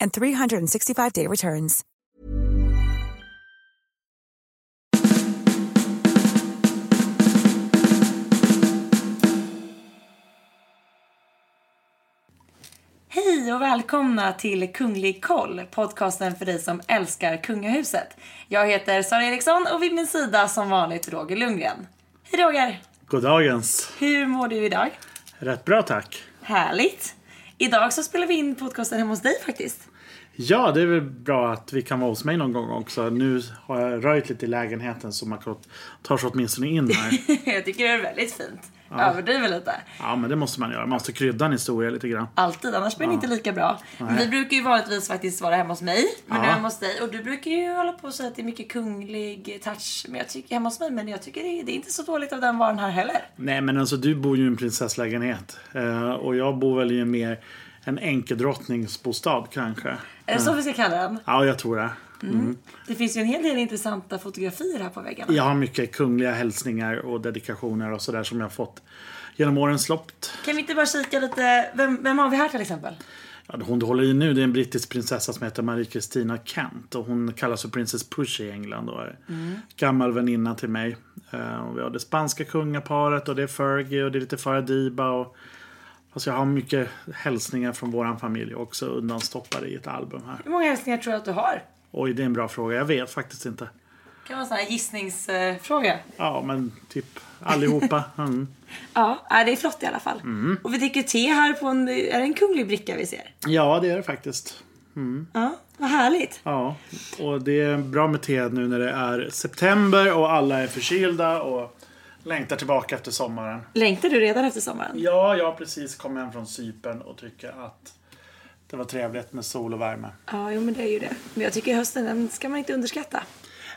and 365-day returns. Hej och välkomna till Kunglig koll, podcasten för dig som älskar kungahuset. Jag heter Sara Eriksson och vid min sida som vanligt Roger Lundgren. Hej Roger! Goddagens. Hur mår du idag? Rätt bra tack. Härligt! Idag så spelar vi in podcasten hemma hos dig faktiskt. Ja, det är väl bra att vi kan vara hos mig någon gång också. Nu har jag röjt lite i lägenheten så man kan ta sig åtminstone in här. jag tycker det är väldigt fint. Överdriver lite. Ja, men det måste man göra. Man måste krydda en historia lite grann. Alltid, annars blir det inte lika bra. Men vi brukar ju vanligtvis faktiskt vara hemma hos mig. Men nu är jag hemma hos dig. Och du brukar ju hålla på och säga att det är mycket kunglig touch men jag tycker, hemma hos mig. Men jag tycker det är, det är inte så dåligt av den varan här heller. Nej, men alltså du bor ju i en prinsesslägenhet. Eh, och jag bor väl i en mer en enkeldrottningsbostad kanske. Är det så vi ska kalla den? Ja, jag tror det. Mm. Det finns ju en hel del intressanta fotografier här på väggarna. Jag har mycket kungliga hälsningar och dedikationer och sådär som jag har fått genom årens lopp. Kan vi inte bara kika lite, vem, vem har vi här till exempel? Ja, hon du håller i nu det är en brittisk prinsessa som heter Marie Christina Kent. Och hon kallas för Princess Push i England och är Mm. gammal väninna till mig. Eh, och vi har det spanska kungaparet och det är Fergie och det är lite Farah Diba. Och, fast jag har mycket hälsningar från våran familj också undanstoppade i ett album här. Hur många hälsningar tror du att du har? Oj, det är en bra fråga. Jag vet faktiskt inte. Det kan vara en sån här gissningsfråga. Ja, men typ allihopa. Mm. Ja, det är flott i alla fall. Och vi dricker te här på en, är det en kunglig bricka vi ser? Ja, det är det faktiskt. Ja, vad härligt. Ja, och det är bra med te nu när det är september och alla är förkylda och längtar tillbaka efter sommaren. Längtar du redan efter sommaren? Ja, jag har precis kommit hem från Cypern och tycker att det var trevligt med sol och värme. Ja, jo men det är ju det. Men jag tycker hösten, den ska man inte underskatta.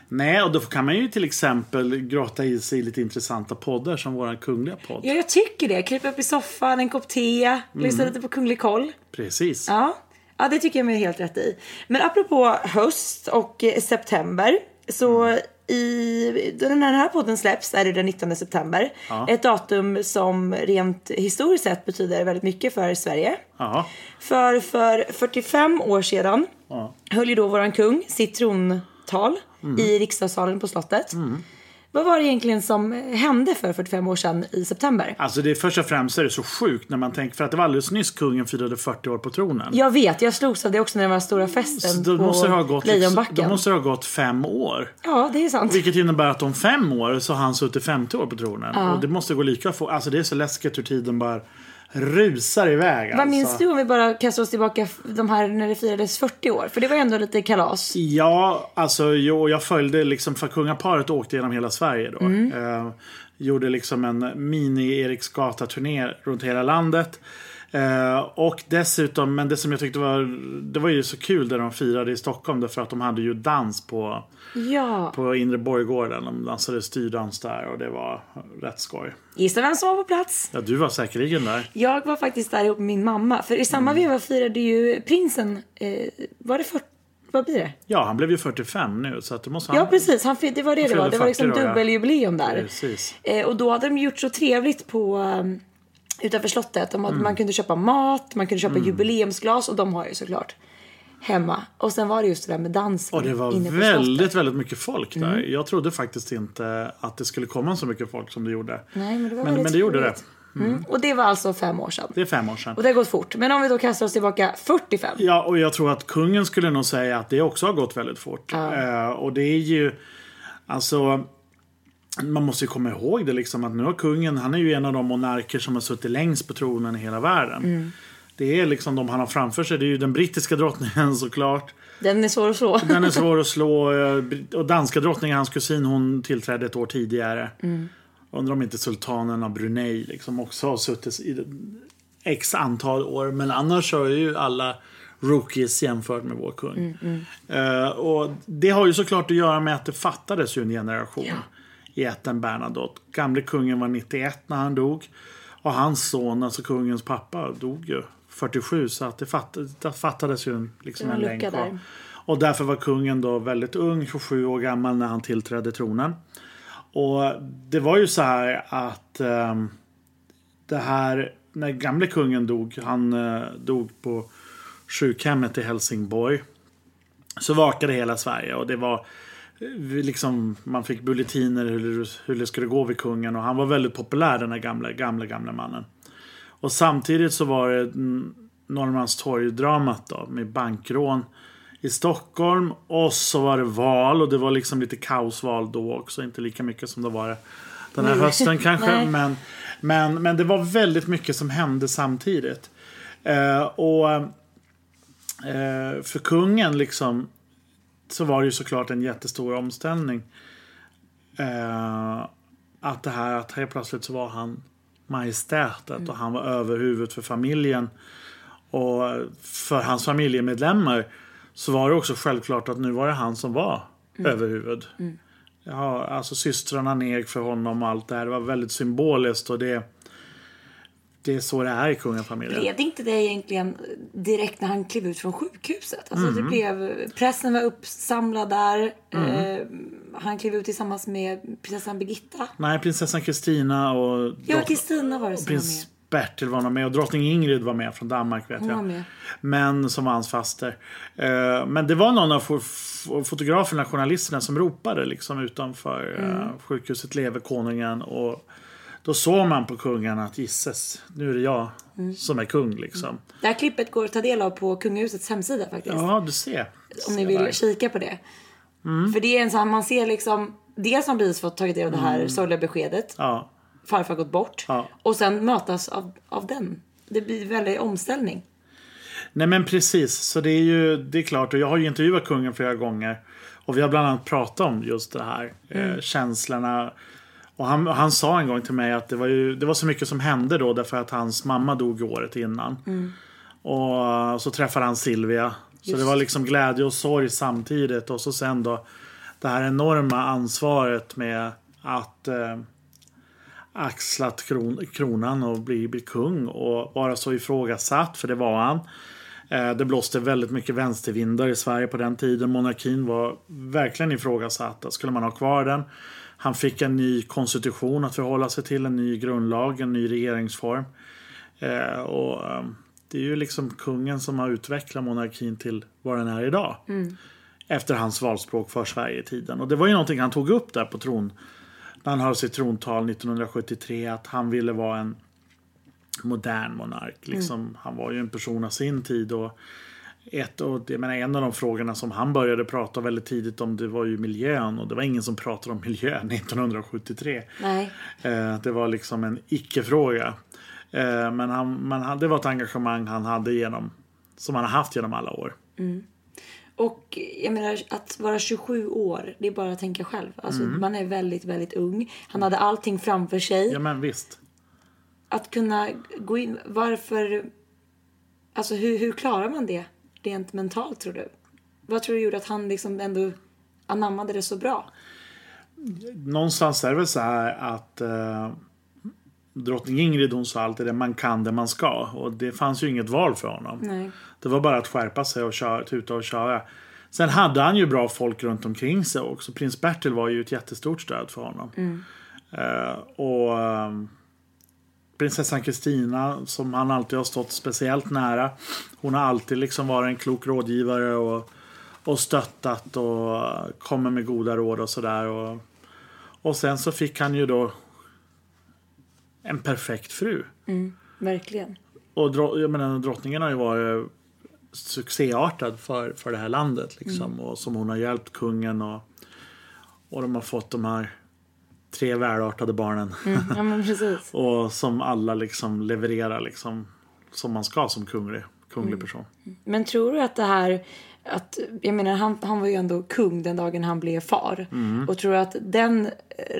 Nej, och då kan man ju till exempel grotta i sig lite intressanta poddar som våran kungliga podd. Ja, jag tycker det. Krypa upp i soffan, en kopp te, lyssna lite på Kunglig koll. Precis. Ja. ja, det tycker jag mig helt rätt i. Men apropå höst och eh, september. Så i, då den här podden släpps är det den 19 september. Ett datum som rent historiskt sett betyder väldigt mycket för Sverige. Ja. För, för 45 år sedan höll ju då våran kung sitt trontal i riksdagssalen på slottet. Vad var det egentligen som hände för 45 år sedan i september? Alltså det är först och främst är det så sjukt när man tänker, för att det var alldeles nyss kungen firade 40 år på tronen. Jag vet, jag slogs av det också när det var stora festen Så då på måste, det ha gått, liksom- Lejonbacken. då måste det ha gått fem år. Ja, det är sant. Vilket innebär att om fem år så har han suttit 50 år på tronen. Och det måste gå lika få. Alltså det är så läskigt hur tiden bara rusar iväg. Vad alltså. minns du om vi bara kastar oss tillbaka de här när det firades 40 år? För det var ändå lite kalas. Ja, alltså jo, jag följde liksom för kungaparet åkte genom hela Sverige då. Mm. Eh, gjorde liksom en mini-Eriksgata-turné runt hela landet. Eh, och dessutom, men det som jag tyckte var, det var ju så kul där de firade i Stockholm därför att de hade ju dans på, Ja. på Inre Borggården. De dansade styrdans där och det var rätt skoj. Gissa vem som var på plats? Ja, du var säkerligen där. Jag var faktiskt där ihop med min mamma. För i samma Mm. veva firade ju prinsen, eh, var det 40? Vad blir det? Ja, han blev ju 45 nu så att det måste han... Ja precis, han, det var det det var. Det var liksom 40 då, ja. dubbeljubileum där. Precis. Eh, och då hade de gjort så trevligt på um, utanför slottet. De hade, Mm. Man kunde köpa mat, man kunde köpa jubileumsglas och de har ju såklart hemma. Och sen var det just det där med dansen Och det var väldigt, väldigt mycket folk där. Mm. Jag trodde faktiskt inte att det skulle komma så mycket folk som det gjorde. Nej, men det var men, men det gjorde det. roligt. Mm. Och det var alltså fem år sedan. Det är fem år sedan. Och det har gått fort. Men om vi då kastar oss tillbaka 45. Ja, och jag tror att kungen skulle nog säga att det också har gått väldigt fort. Eh, och det är ju, alltså, man måste ju komma ihåg det liksom att nu har kungen, han är ju en av de monarker som har suttit längst på tronen i hela världen. Det är liksom de han har framför sig, det är ju den brittiska drottningen såklart. Den är svår att slå. Den är svår att slå. Och danska drottningen, hans kusin, hon tillträdde ett år tidigare. Undrar om inte sultanen av Brunei liksom också har suttit i x antal år. Men annars är ju alla rookies jämfört med vår kung. Eh, och det har ju såklart att göra med att det fattades ju en generation i ätten Bernadotte. Gamle kungen var 91 när han dog. Och hans son, alltså kungens pappa, dog ju 47. Så att det, fattades, det fattades ju liksom Det en länk där. Och därför var kungen då väldigt ung, 27 år gammal när han tillträdde tronen. Och det var ju så här att ehm, det här, när gamle kungen dog, han eh, dog på sjukhemmet i Helsingborg. Så vakade hela Sverige och det var eh, liksom, man fick bulletiner hur, hur det skulle gå vid kungen och han var väldigt populär den här gamla, gamla, gamla mannen. Och samtidigt så var det Norrmalmstorg-dramat då med bankrån i Stockholm och så var det val och det var liksom lite kaosval då också. Inte lika mycket som det var den här hösten kanske. Nej. Men, men, men det var väldigt mycket som hände samtidigt. Eh, och eh, för kungen liksom så var det ju såklart en jättestor omställning. Eh, att det här att helt plötsligt så var han majestätet och han var överhuvud för familjen. Och för hans familjemedlemmar så var det också självklart att nu var det han som var överhuvud. Ja, alltså systrarna neg för honom och allt det här. Det var väldigt symboliskt och det, det är så det är i kungafamiljen. Blev det inte det egentligen direkt när han klev ut från sjukhuset? Alltså Mm. det blev, pressen var uppsamlad där. Eh, han klev ut tillsammans med prinsessan Birgitta. Nej, prinsessan Kristina och Ja, Kristina var det som var prins med. Bertil var nog med och drottning Ingrid var med från Danmark vet Hon var jag. med. Men som var hans faster. Eh, Men det var någon av fo- fo- fotograferna, journalisterna som ropade liksom utanför Mm. eh, sjukhuset Leve konungen. Och då såg man på kungen att gisses, nu är det jag Mm. som är kung liksom. Det här klippet går att ta del av på kungahusets hemsida faktiskt. Ja, du ser. om ni vill där. kika på det. För det är en sån här, man ser liksom, dels har precis fått tagit del av det här sorgliga beskedet. Ja. Farfar gått bort. Ja. Och sen mötas av, av den. Det blir en väldig omställning. Nej men precis, så det är ju det är klart och jag har ju intervjuat kungen flera gånger. Och vi har bland annat pratat om just det här, eh, känslorna. Och han, han sa en gång till mig att det var, ju, det var så mycket som hände då därför att hans mamma dog året innan. Och eh, så träffade han Silvia. Så det var liksom glädje och sorg samtidigt. Och så sen då det här enorma ansvaret med att eh, axlat kron, kronan och bli, bli kung och vara så ifrågasatt, för det var han. Eh, Det blåste väldigt mycket vänstervindar i Sverige på den tiden. Monarkin var verkligen ifrågasatt. Skulle man ha kvar den? Han fick en ny konstitution att förhålla sig till, en ny grundlag, en ny regeringsform. Eh, Och eh, det är ju liksom kungen som har utvecklat monarkin till vad den är idag. Efter hans valspråk för Sverige-tiden. Och det var ju någonting han tog upp där på tron när han höll sitt trontal 1973 att han ville vara en modern monark. Liksom, Han var ju en person av sin tid. Och ett, och jag menar, en av de frågorna som han började prata väldigt tidigt om det var ju miljön. Och det var ingen som pratade om miljön 1973. Nej. Eh, det var liksom en icke-fråga. Eh, men han, men det var ett engagemang han hade genom, som han har haft genom alla år. Och jag menar att vara 27 år, det är bara att tänka själv. Alltså man är väldigt, väldigt ung. Han hade allting framför sig. Ja men visst. Att kunna gå in, varför, alltså hur, hur klarar man det rent mentalt tror du? Vad tror du gjorde att han liksom ändå anammade det så bra? någonstans är det väl så här att eh, drottning Ingrid hon sa alltid det man kan det man ska. Och det fanns ju inget val för honom. Nej. Det var bara att skärpa sig och köra, tuta och köra. Sen hade han ju bra folk runt omkring sig också. Prins Bertil var ju ett jättestort stöd för honom. Eh, och eh, prinsessan Kristina som han alltid har stått speciellt nära. Hon har alltid liksom varit en klok rådgivare och, och stöttat och kommer med goda råd och sådär. Och, och sen så fick han ju då en perfekt fru. Verkligen. Och dro- jag menar, drottningen har ju varit succéartad för, för det här landet. Liksom, Och som hon har hjälpt kungen och, och de har fått de här tre välartade barnen. Ja men precis. och som alla liksom levererar liksom, som man ska som kunglig, kunglig person. Men tror du att det här, att, jag menar han, han var ju ändå kung den dagen han blev far. Och tror du att den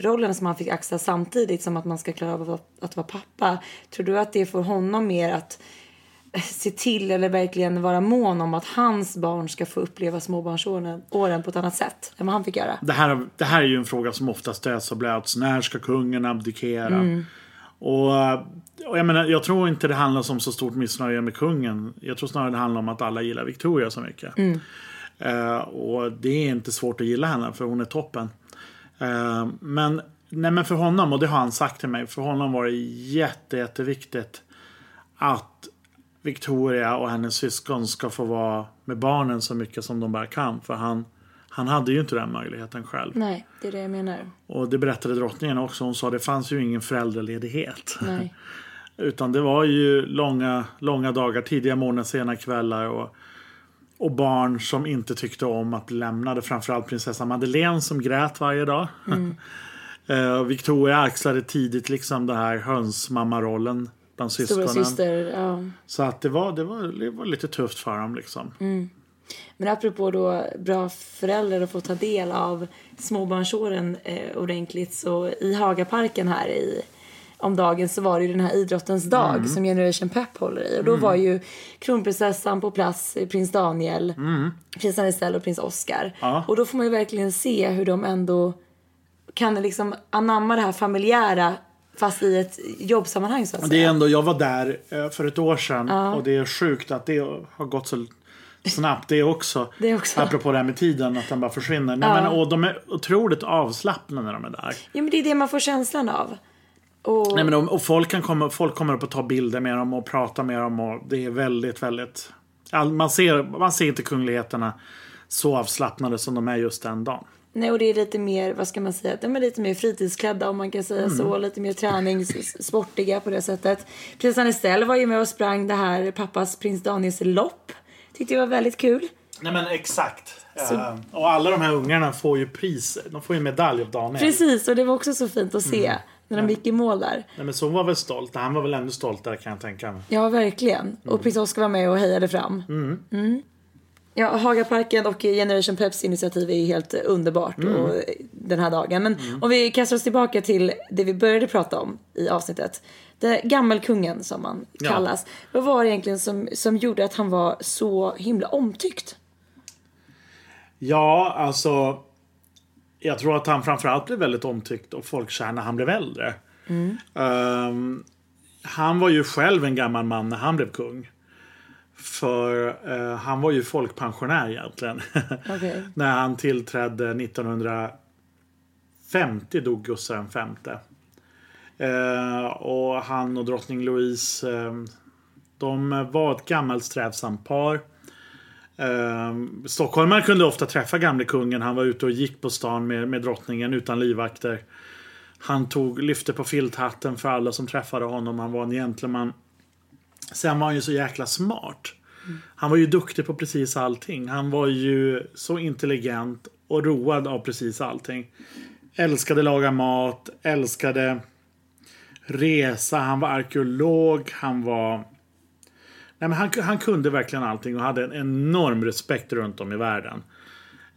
rollen som han fick axla samtidigt som att man ska klara av att, att vara pappa. Tror du att det får honom mer att se till eller verkligen vara mån om att hans barn ska få uppleva småbarnsåren åren på ett annat sätt än vad han fick göra? Det här, det här är ju en fråga som ofta stöts och blöts. När ska kungen abdikera? Och, och jag, menar, jag tror inte det handlar om så stort missnöje med kungen. Jag tror snarare det handlar om att alla gillar Victoria så mycket. Eh, och det är inte svårt att gilla henne för hon är toppen. Eh, men, nej, men för honom, och det har han sagt till mig, för honom var det jätte, jätteviktigt att Victoria och hennes syskon ska få vara med barnen så mycket som de bara kan. För han, han hade ju inte den möjligheten själv. Nej, det är det jag menar. Och det berättade drottningen också. Hon sa det fanns ju ingen föräldraledighet. Nej. Utan det var ju långa, långa dagar, tidiga morgnar, sena kvällar. Och, och barn som inte tyckte om att bli lämnade. Framförallt prinsessan Madeleine som grät varje dag. Eh, Victoria axlade tidigt liksom den här hönsmammarollen bland syskonen. syster, ja. Så att det var, det, var, det var lite tufft för dem liksom. Men apropå då bra föräldrar att få ta del av småbarnsåren eh, ordentligt så i Hagaparken här i om dagen så var det ju den här idrottens dag Mm. som Generation Pep håller i och då var ju kronprinsessan på plats, eh, prins Daniel, prinsessan Estelle och prins Oscar. Mm. Ja. Och då får man ju verkligen se hur de ändå kan liksom anamma det här familjära fast i ett jobbsammanhang så att Det säga. är ändå, jag var där eh, för ett år sedan och det är sjukt att det har gått så snabbt det också. Det också. Apropå det här med tiden, att den bara försvinner. Nej, men, och de är otroligt avslappnade när de är där. Ja men det är det man får känslan av. Och... Nej, men, och, och folk, kan komma, folk kommer upp och ta bilder med dem och prata med dem. Och det är väldigt, väldigt... All, man, ser, man ser inte kungligheterna så avslappnade som de är just den dagen. Nej, och det är lite mer, vad ska man säga, de är lite mer fritidsklädda om man kan säga så. Lite mer träningssportiga på det sättet. Prinsessan Estelle var ju med och sprang det här pappas prins Daniels lopp. Tyckte jag var väldigt kul. Nej men exakt. Eh, och alla de här ungarna får ju pris. De får ju medalj av Daniel. Precis, och det var också så fint att se när de gick i mål där. Nej, men så hon var väl stolt. Han var väl ännu stoltare kan jag tänka mig. Ja, verkligen. Och prins Oscar var med och hejade fram. Mm. Ja, Hagaparken och Generation Peps initiativ är helt underbart och den här dagen. Men om vi kastar oss tillbaka till det vi började prata om i avsnittet. Det gammelkungen som man Ja. kallas. Vad var det egentligen som, som gjorde att han var så himla omtyckt? Ja, alltså. Jag tror att han framförallt blev väldigt omtyckt och folkkär när han blev äldre. Ehm, han var ju själv en gammal man när han blev kung. För eh, han var ju folkpensionär egentligen. Okej. när han tillträdde 1950 dog Gustav V. Eh, och han och drottning Louise eh, de var ett gammalt strävsamt par. Eh, Stockholmare kunde ofta träffa gamle kungen. Han var ute och gick på stan med, med drottningen utan livvakter. Han tog, lyfte på filthatten för alla som träffade honom. Han var en gentleman. Sen var han ju så jäkla smart. Han var ju duktig på precis allting. Han var ju så intelligent och road av precis allting. Älskade laga mat, älskade resa, han var arkeolog, han var... Nej, men han, han kunde verkligen allting och hade en enorm respekt runt om i världen.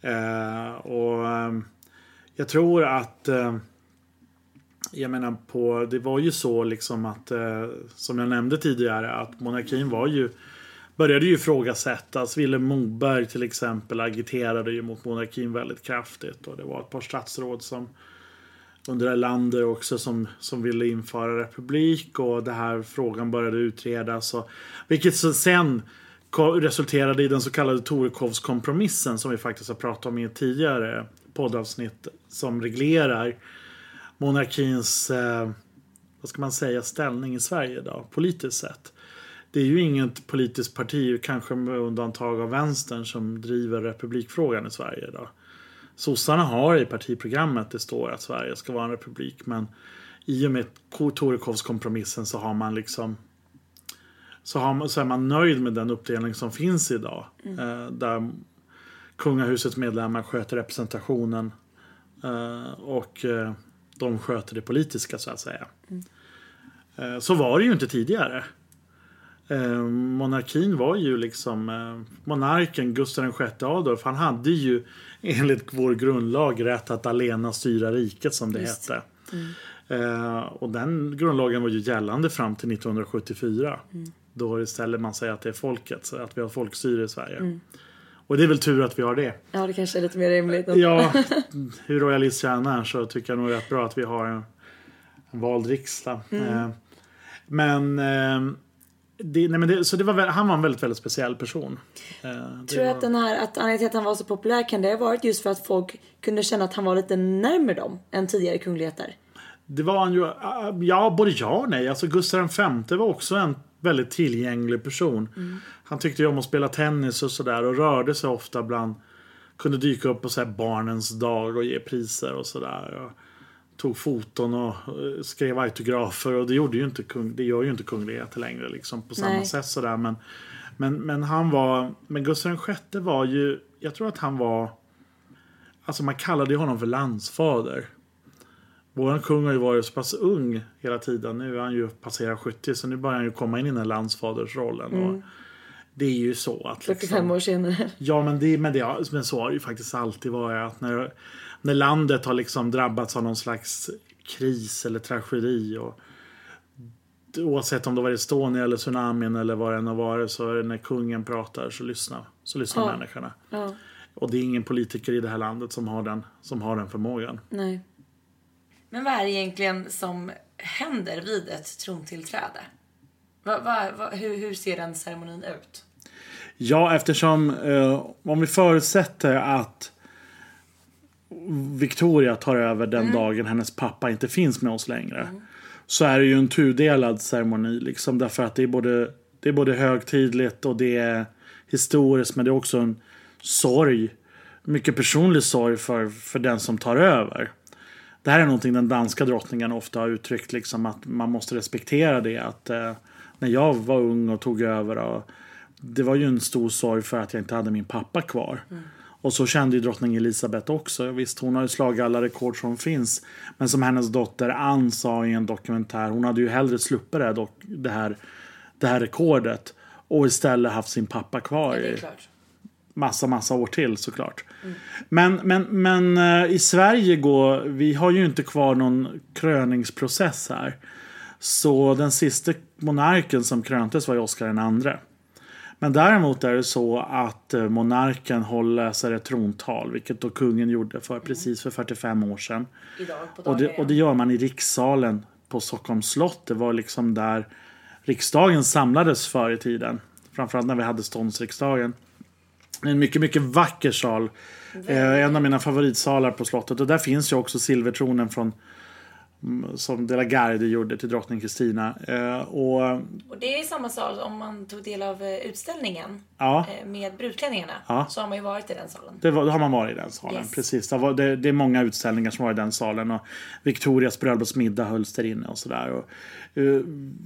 Eh, och eh, jag tror att... Eh, jag menar på, det var ju så liksom att, eh, som jag nämnde tidigare, att monarkin var ju började ju ifrågasättas. Vilhelm Moberg till exempel agiterade ju mot monarkin väldigt kraftigt. Och det var ett par statsråd som under Erlander också som, som ville införa republik. Och det här frågan började utredas. Och, vilket sen resulterade i den så kallade Torekovskompromissen som vi faktiskt har pratat om i ett tidigare poddavsnitt. Som reglerar monarkins, eh, vad ska man säga, ställning i Sverige idag politiskt sett. Det är ju inget politiskt parti, kanske med undantag av vänstern, som driver republikfrågan i Sverige idag. Sossarna har i partiprogrammet det står att Sverige ska vara en republik men i och med Torekovskompromissen så har man liksom så, har man, så är man nöjd med den uppdelning som finns idag. Eh, där kungahusets medlemmar sköter representationen eh, och eh, de sköter det politiska så att säga. Eh, så var det ju inte tidigare. Eh, monarkin var ju liksom eh, monarken Gustav VI Adolf. Han hade ju enligt vår grundlag rätt att alena styra riket som det hette. Eh, och den grundlagen var ju gällande fram till 1974. Då ställer man sig att det är folket, att vi har folkstyre i Sverige. Och det är väl tur att vi har det. Ja, det kanske är lite mer rimligt. Ja, hur royalist jag än är så tycker jag nog rätt bra att vi har en, en vald riksdag. Eh, men, eh, det, nej, men det, så det var, han var en väldigt, väldigt speciell person. Eh, Tror du var- att den här, att anledningen till att han var så populär kan det ha varit just för att folk kunde känna att han var lite närmare dem än tidigare kungligheter? Det var han ju, ja både ja och nej. Alltså Gustav V var också en väldigt tillgänglig person. Han tyckte ju om att spela tennis och sådär och rörde sig ofta bland, kunde dyka upp på så här barnens dag och ge priser och sådär. Tog foton och eh, skrev autografer och det gjorde ju inte kung, det gör ju inte kungligheter längre liksom på samma Nej. sätt sådär. Men, men, men han var, men Gustav VI var ju, jag tror att han var, alltså man kallade ju honom för landsfader. Vår kung har ju varit så pass ung hela tiden. Nu är han ju passerat 70 så nu börjar han ju komma in i den här landsfadersrollen. Och det är ju så att... 45 år senare. Ja men, det, men, det, men så har det ju faktiskt alltid varit. Att när, när landet har liksom drabbats av någon slags kris eller tragedi. Och, oavsett om det var Estonia eller tsunamin eller vad det än har varit. Så är det när kungen pratar så lyssnar, så lyssnar Ja. människorna. Ja, Och det är ingen politiker i det här landet som har den, som har den förmågan. nej. Men vad är det egentligen som händer vid ett trontillträde? Va, va, va, hur, hur ser den ceremonin ut? Ja, eftersom eh, om vi förutsätter att Victoria tar över den dagen hennes pappa inte finns med oss längre. Så är det ju en tudelad ceremoni. Liksom, därför att det är, både, det är både högtidligt och det är historiskt. Men det är också en sorg. Mycket personlig sorg för, för den som tar över. Det här är någonting den danska drottningen ofta har uttryckt. Liksom, att man måste respektera det. Att eh, när jag var ung och tog över. Och, det var ju en stor sorg för att jag inte hade min pappa kvar. Och så kände ju drottning Elisabeth också. Visst, hon har ju slagit alla rekord som finns. Men som hennes dotter Anne sa i en dokumentär, hon hade ju hellre sluppit det här, det här, det här rekordet. Och istället haft sin pappa kvar klart. Massa, massa år till såklart. Men, men, men eh, i Sverige går, vi har ju inte kvar någon kröningsprocess här. Så den sista monarken som kröntes var ju Oscar den andre. Men däremot är det så att eh, monarken håller ett trontal, vilket då kungen gjorde för precis för 45 år sedan. Och det, och det gör man i rikssalen på Stockholms slott. Det var liksom där riksdagen samlades förr i tiden. Framförallt när vi hade ståndsriksdagen. En mycket, mycket vacker sal. Eh, en av mina favoritsalar på slottet. Och där finns ju också silvertronen från mm, som De la Garde gjorde till drottning Kristina. Eh, och Och det är samma sal om man tog del av eh, utställningen ja, eh, med brudklänningarna. Ja. Så har man ju varit i den salen. det, var, det har man varit i den salen. Yes. Precis. Det, var, det, det är många utställningar som var i den salen. Och Victorias bröllopsmiddag hölls där inne och sådär. Eh,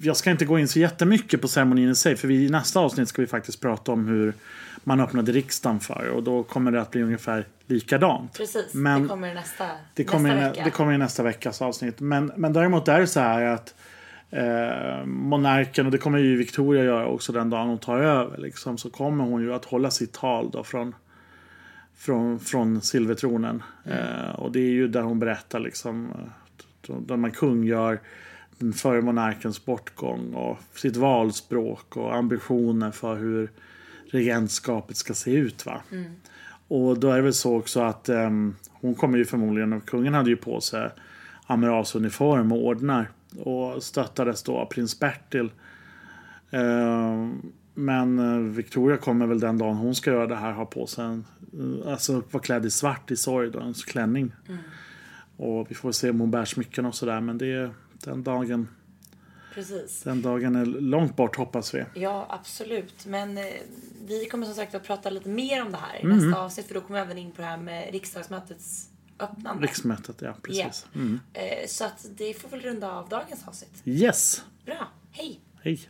jag ska inte gå in så jättemycket på ceremonin i sig. För vi, i nästa avsnitt ska vi faktiskt prata om hur man öppnade riksdagen för. Och då kommer det att bli ungefär likadant. Precis, Men- det kommer nästa, Det kommer, nästa i, vecka. det kommer i nästa veckas avsnitt. Men, men däremot är det så här att eh, monarken, och det kommer ju Victoria göra också den dagen hon tar över, liksom, så kommer hon ju att hålla sitt tal då från, från, från silvertronen. Eh, och det är ju där hon berättar liksom, där man kungör före monarkens bortgång och sitt valspråk och ambitioner för hur regentskapet ska se ut. Va? Och då är det väl så också att ehm, hon kommer ju förmodligen, kungen hade ju på sig amiralsuniform och ordnar och stöttades då av prins Bertil. Ehm, men eh, Victoria kommer väl den dagen hon ska göra det här ha på sig en, eh, alltså vara klädd i svart i sorg då, en klänning. Och vi får se om hon bär smycken och sådär men det den dagen, Precis. den dagen är långt bort hoppas vi. Ja, absolut. Men eh, vi kommer som sagt att prata lite mer om det här i Mm. nästa avsnitt. För då kommer vi även in på det här med riksdagsmötets öppnande. Riksmötet, ja precis. Eh, så att det får väl runda av dagens avsnitt. Yes. Bra, hej! Hej.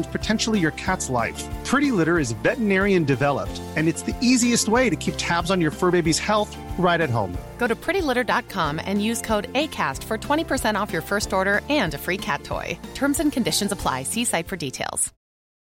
and potentially your cat's life. Pretty Litter is veterinarian developed, and it's the easiest way to keep tabs on your fur baby's health right at home. Go to prettylitter.com and use code ACAST for 20% off your first order and a free cat toy. Terms and conditions apply. See site for details.